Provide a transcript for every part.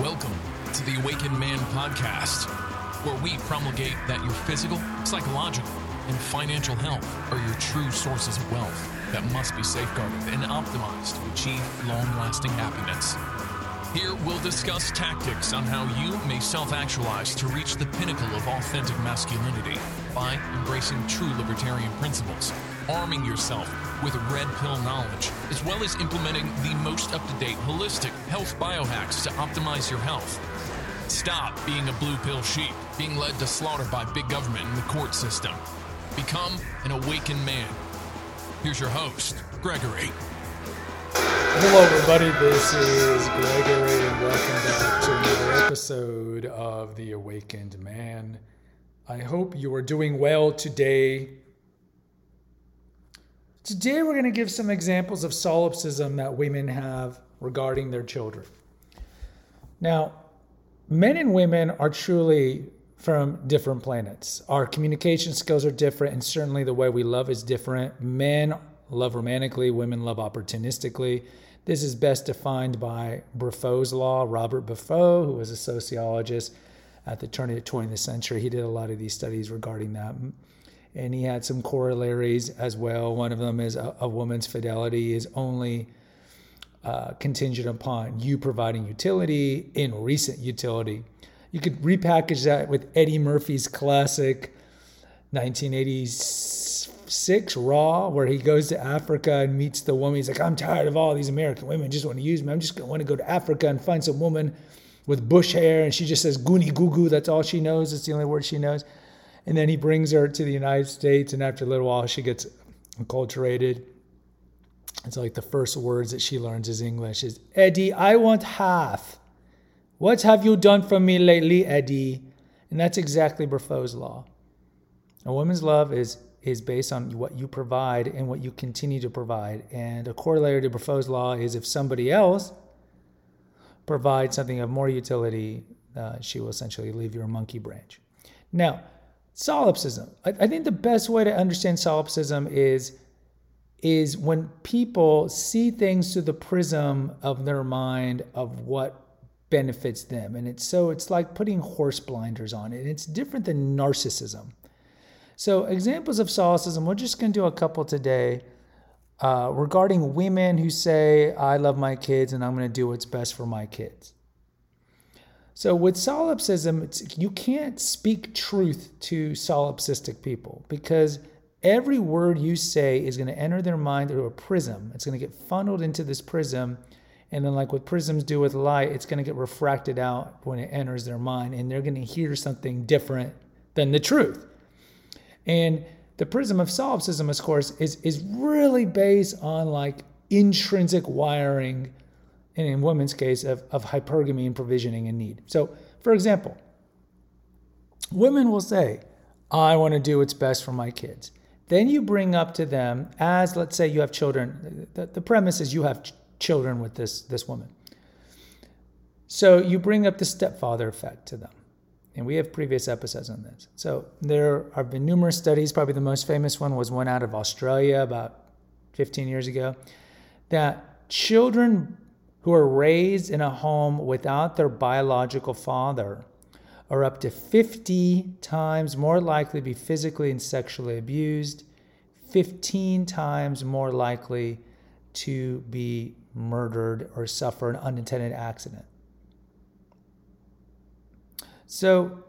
Welcome to the Awakened Man podcast, where we promulgate that your physical, psychological, and financial health are your true sources of wealth that must be safeguarded and optimized to achieve long lasting happiness. Here we'll discuss tactics on how you may self actualize to reach the pinnacle of authentic masculinity by embracing true libertarian principles, arming yourself with red pill knowledge, as well as implementing the most up to date holistic health biohacks to optimize your health. Stop being a blue pill sheep, being led to slaughter by big government and the court system. Become an awakened man. Here's your host, Gregory. Hello, everybody. This is Gregory, and welcome back to another episode of The Awakened Man. I hope you are doing well today. Today, we're going to give some examples of solipsism that women have regarding their children. Now, men and women are truly from different planets. Our communication skills are different, and certainly the way we love is different. Men love romantically, women love opportunistically. This is best defined by Briffault's law. Robert Briffault, who was a sociologist at the turn of the 20th century, he did a lot of these studies regarding that. And he had some corollaries as well. One of them is a, a woman's fidelity is only uh, contingent upon you providing utility in recent utility. You could repackage that with Eddie Murphy's classic 1986 Raw, where he goes to Africa and meets the woman. He's like, I'm tired of all these American women just want to use me. I'm just going to want to go to Africa and find some woman with bush hair. And she just says goony goo goo. That's all she knows. It's the only word she knows. And then he brings her to the United States. And after a little while, she gets acculturated. It's like the first words that she learns is English is Eddie, I want half. What have you done for me lately, Eddie? And that's exactly Briffault's law. A woman's love is is based on what you provide and what you continue to provide. And a corollary to Briffault's law is if somebody else provides something of more utility, uh, she will essentially leave you a monkey branch. Now, solipsism. I, I think the best way to understand solipsism is is when people see things through the prism of their mind of what benefits them. And it's so it's like putting horse blinders on it it's different than narcissism. So examples of solipsism we're just going to do a couple today uh, regarding women who say i love my kids and i'm going to do what's best for my kids so with solipsism you can't speak truth to solipsistic people because every word you say is going to enter their mind through a prism. It's going to get funneled into this prism. And then, like what prisms do with light, it's going to get refracted out when it enters their mind. And they're going to hear something different than the truth. And the prism of solipsism, of course, is, is really based on like intrinsic wiring, and in women's case, of, of hypergamy and provisioning and need. So, for example, women will say, I want to do what's best for my kids. Then you bring up to them, as let's say you have children, the, the premise is you have ch- children with this, this woman. So you bring up the stepfather effect to them. And we have previous episodes on this. So there have been numerous studies. Probably the most famous one was one out of Australia about 15 years ago that children who are raised in a home without their biological father are up to 50 times more likely to be physically and sexually abused, 15 times more likely to be murdered or suffer an unintended accident. So,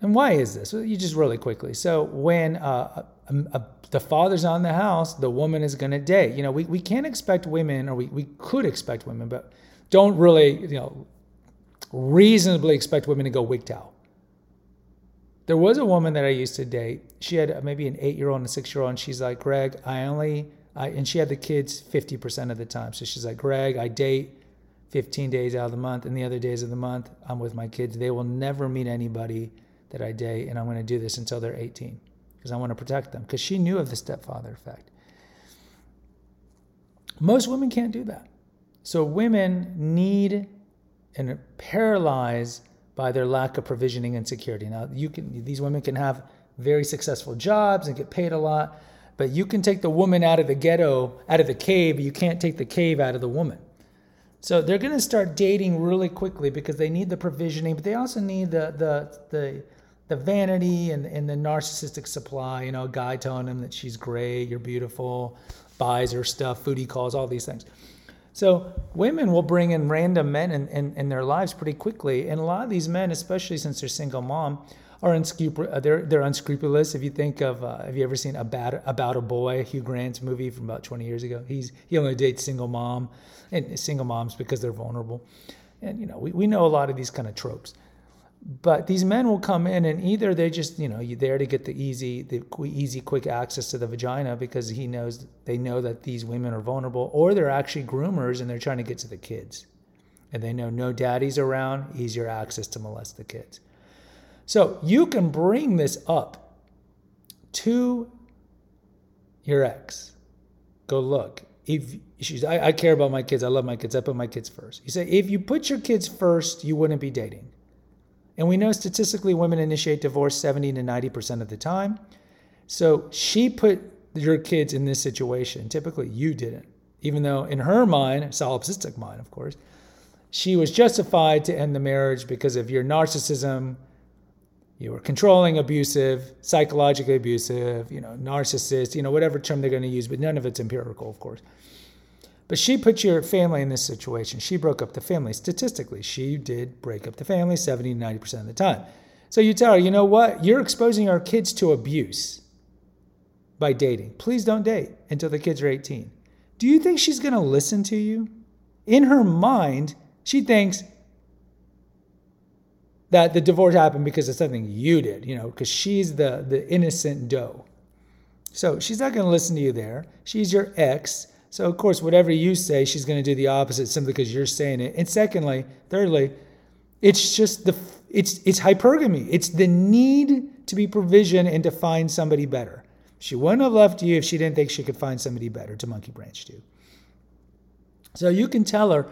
and why is this? Well, you just really quickly. So, when uh, a, a, the father's on the house, the woman is going to date. You know, we, we can't expect women, or we, we could expect women, but don't really, you know, reasonably expect women to go wigged out. There was a woman that I used to date. She had maybe an eight year old and a six year old, and she's like, Greg, I only, I, and she had the kids 50% of the time. So she's like, Greg, I date 15 days out of the month, and the other days of the month, I'm with my kids. They will never meet anybody that I date, and I'm going to do this until they're 18 because I want to protect them. Because she knew of the stepfather effect. Most women can't do that. So women need and paralyzed by their lack of provisioning and security. Now, you can these women can have very successful jobs and get paid a lot, but you can take the woman out of the ghetto, out of the cave, you can't take the cave out of the woman. So they're going to start dating really quickly because they need the provisioning, but they also need the the the the vanity and, and the narcissistic supply. You know, a guy telling them that she's great, you're beautiful, buys her stuff, foodie calls, all these things. So women will bring in random men in, in, in, their lives pretty quickly. And a lot of these men, especially since they're single mom, are unscrupulous. Uh, they're, they're unscrupulous. If you think of, uh, have you ever seen About, About a Boy, Hugh Grant's movie from about 20 years ago? He's He only dates single mom and single moms because they're vulnerable. And, you know, we, we know a lot of these kind of tropes but these men will come in and either they just you know you're there to get the easy the easy quick access to the vagina because he knows they know that these women are vulnerable or they're actually groomers and they're trying to get to the kids. And they know no daddy's around easier access to molest the kids. So you can bring this up to your ex. Go look. If she's I, I care about my kids. I love my kids. I put my kids first. You say if you put your kids first you wouldn't be dating and we know statistically women initiate divorce 70 to 90% of the time. So she put your kids in this situation. Typically, you didn't. Even though in her mind, solipsistic mind, of course, she was justified to end the marriage because of your narcissism. You were controlling, abusive, psychologically abusive, you know, narcissist, you know, whatever term they're going to use, but none of it's empirical, of course. But she put your family in this situation. She broke up the family. Statistically, she did break up the family 70 to 90% of the time. So you tell her, you know what? You're exposing our kids to abuse by dating. Please don't date until the kids are 18. Do you think she's going to listen to you? In her mind, she thinks that the divorce happened because of something you did, you know, because she's the, the innocent doe. So she's not going to listen to you there. She's your ex. So, of course, whatever you say, she's going to do the opposite simply because you're saying it. And secondly, thirdly, it's just the it's it's hypergamy. It's the need to be provisioned and to find somebody better. She wouldn't have left you if she didn't think she could find somebody better to monkey branch to. So you can tell her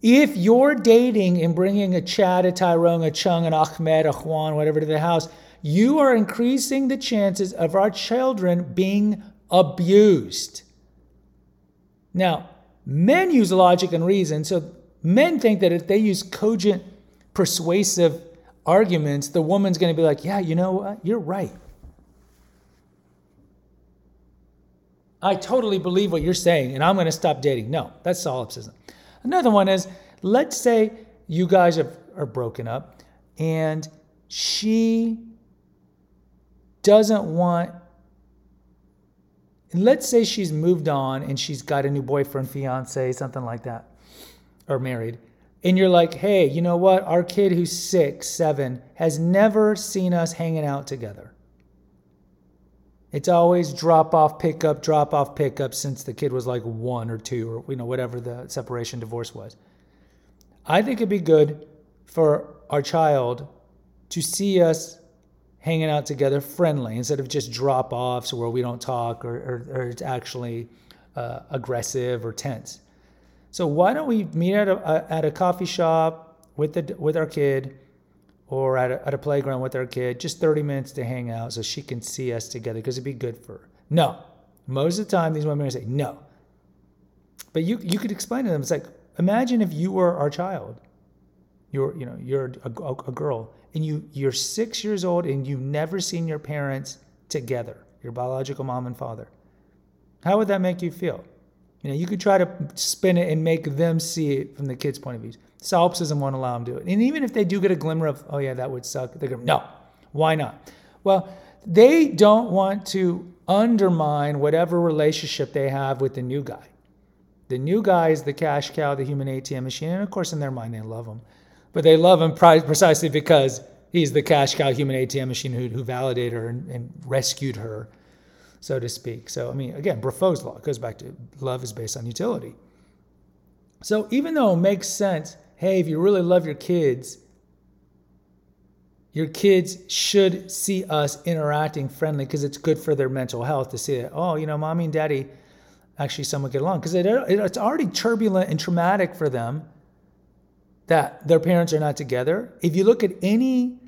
if you're dating and bringing a Chad, a Tyrone, a Chung, an Ahmed, a Juan, whatever to the house, you are increasing the chances of our children being abused. Now, men use logic and reason. So men think that if they use cogent, persuasive arguments, the woman's going to be like, yeah, you know what? You're right. I totally believe what you're saying, and I'm going to stop dating. No, that's solipsism. Another one is let's say you guys are, are broken up and she doesn't want and let's say she's moved on and she's got a new boyfriend, fiance, something like that, or married. And you're like, hey, you know what? Our kid who's six, seven, has never seen us hanging out together. It's always drop off, pick up, drop off, pick up since the kid was like one or two or you know whatever the separation divorce was. I think it'd be good for our child to see us hanging out together friendly instead of just drop offs where we don't talk or, or, or it's actually uh, aggressive or tense. So why don't we meet at a, at a coffee shop with the with our kid or at a, at a playground with our kid, just 30 minutes to hang out so she can see us together because it'd be good for her. No. Most of the time these women say no. But you you could explain to them, it's like, imagine if you were our child. You're, you know, you're a, a girl and you you're six years old and you've never seen your parents together, your biological mom and father, how would that make you feel? You know, you could try to spin it and make them see it from the kid's point of view. Solipsism won't allow them to do it. And even if they do get a glimmer of, oh yeah, that would suck, they're gonna, no, why not? Well, they don't want to undermine whatever relationship they have with the new guy. The new guy is the cash cow, the human ATM machine, and of course, in their mind, they love him but they love him precisely because he's the cash cow human ATM machine who, who validated her and, and, rescued her, so to speak. So, I mean, again, Briffault's law goes back to love is based on utility. So, even though it makes sense, hey, if you really love your kids, your kids should see us interacting friendly because it's good for their mental health to see that, oh, you know, mommy and daddy actually somewhat get along because it, it's already turbulent and traumatic for them that their parents are not together. If you look at any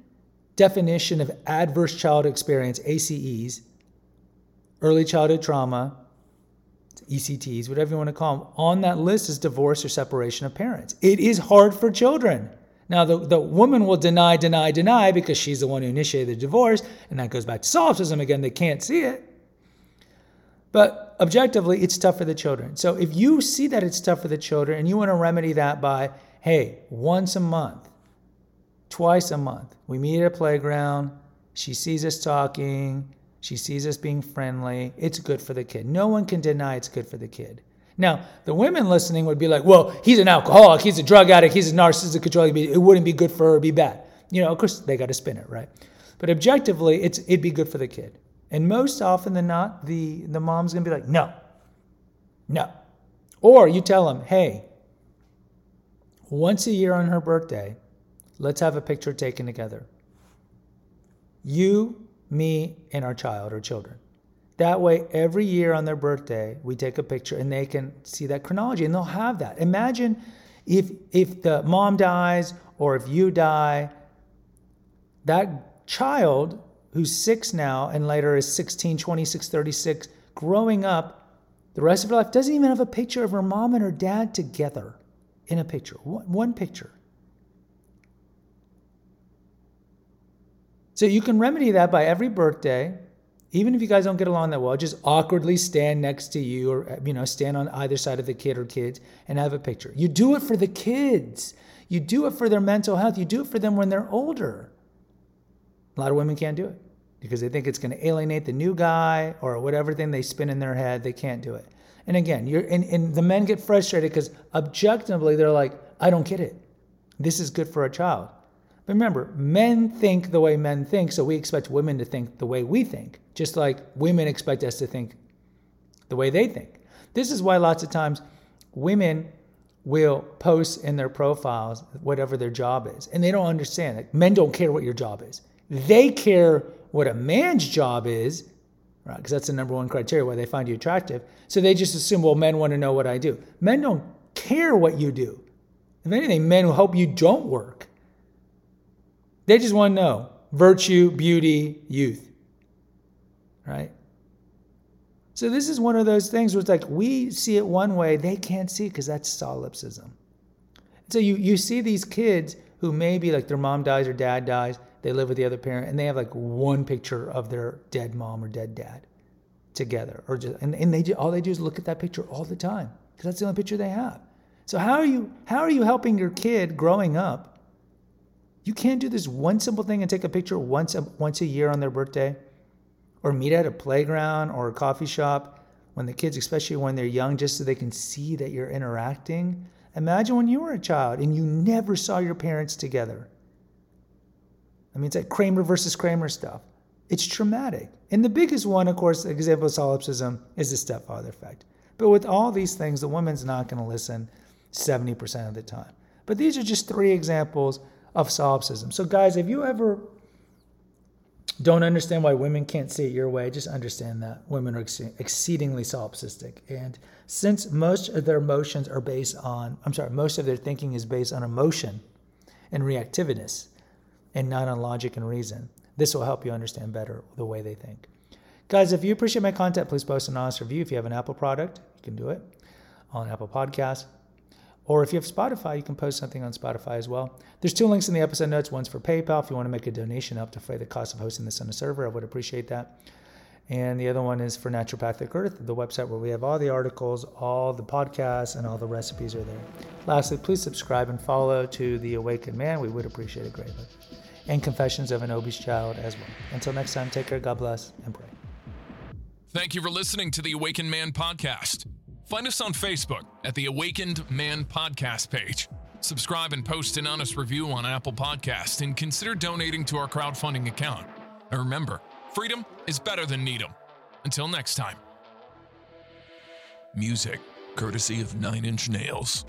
definition of adverse childhood experience, ACEs, early childhood trauma, ECTs, whatever you want to call them, on that list is divorce or separation of parents. It is hard for children. Now, the, the woman will deny, deny, deny because she's the one who initiated the divorce, and that goes back to solipsism again. They can't see it. But objectively, it's tough for the children. So if you see that it's tough for the children and you want to remedy that by, hey, once a month, twice a month, we meet at a playground, she sees us talking, she sees us being friendly, it's good for the kid. No one can deny it's good for the kid. Now, the women listening would be like, well, he's an alcoholic, he's a drug addict, he's a narcissistic control, it wouldn't be good for her, it'd be bad. You know, of course, they got to spin it, right? But objectively, it's, it'd be good for the kid. And most often than not, the, the mom's gonna be like, no, no. Or you tell them, hey, once a year on her birthday, let's have a picture taken together. You, me, and our child or children. That way, every year on their birthday, we take a picture and they can see that chronology and they'll have that. Imagine if, if the mom dies or if you die, that child who's six now and later is 16, 26, 36, growing up the rest of her life, doesn't even have a picture of her mom and her dad together in a picture, one, picture. So you can remedy that by every birthday, even if you guys don't get along that well, just awkwardly stand next to you or you know stand on either side of the kid or kids and have a picture. You do it for the kids. You do it for their mental health. You do it for them when they're older. A lot of women can't do it because they think it's going to alienate the new guy or whatever thing they spin in their head. They can't do it. And again, you're and, and the men get frustrated because objectively they're like, I don't get it. This is good for a child. But remember, men think the way men think, so we expect women to think the way we think, just like women expect us to think the way they think. This is why lots of times women will post in their profiles whatever their job is, and they don't understand. Like, men don't care what your job is. They care what a man's job is, right? Because that's the number one criteria why they find you attractive. So they just assume, well, men want to know what I do. Men don't care what you do. If anything, men will hope you don't work. They just want to know virtue, beauty, youth, right? So this is one of those things where it's like we see it one way, they can't see because that's solipsism. So you, you see these kids who maybe like their mom dies or dad dies, they live with the other parent, and they have like one picture of their dead mom or dead dad together, or just and, and they all they do is look at that picture all the time because that's the only picture they have. So how are you how are you helping your kid growing up? You can't do this one simple thing and take a picture once a, once a year on their birthday, or meet at a playground or a coffee shop when the kids, especially when they're young, just so they can see that you're interacting. Imagine when you were a child and you never saw your parents together. I mean, it's like Kramer versus Kramer stuff. It's traumatic. And the biggest one, of course, example of solipsism is the stepfather effect. But with all these things, the woman's not going to listen 70% of the time. But these are just three examples of solipsism. So, guys, if you ever don't understand why women can't see it your way, just understand that women are ex- exceedingly solipsistic. And since most of their emotions are based on, I'm sorry, most of their thinking is based on emotion and reactiveness, and not on logic and reason. This will help you understand better the way they think. Guys, if you appreciate my content, please post an honest review. If you have an Apple product, you can do it on Apple Podcasts. Or if you have Spotify, you can post something on Spotify as well. There's two links in the episode notes. One's for PayPal if you want to make a donation up to pay the cost of hosting this on a server. I would appreciate that. And the other one is for Naturopathic Earth, the website where we have all the articles, all the podcasts, and all the recipes are there. Lastly, please subscribe and follow to The Awakened Man. We would appreciate it greatly and Confessions of an Obese Child as well. Until next time, take care, God bless, and pray. Thank you for listening to the Awakened Man podcast. Find us on Facebook at the Awakened Man podcast page. Subscribe and post an honest review on Apple Podcast and consider donating to our crowdfunding account. And remember, freedom is better than Needham. Until next time. Music courtesy of Nine Inch Nails.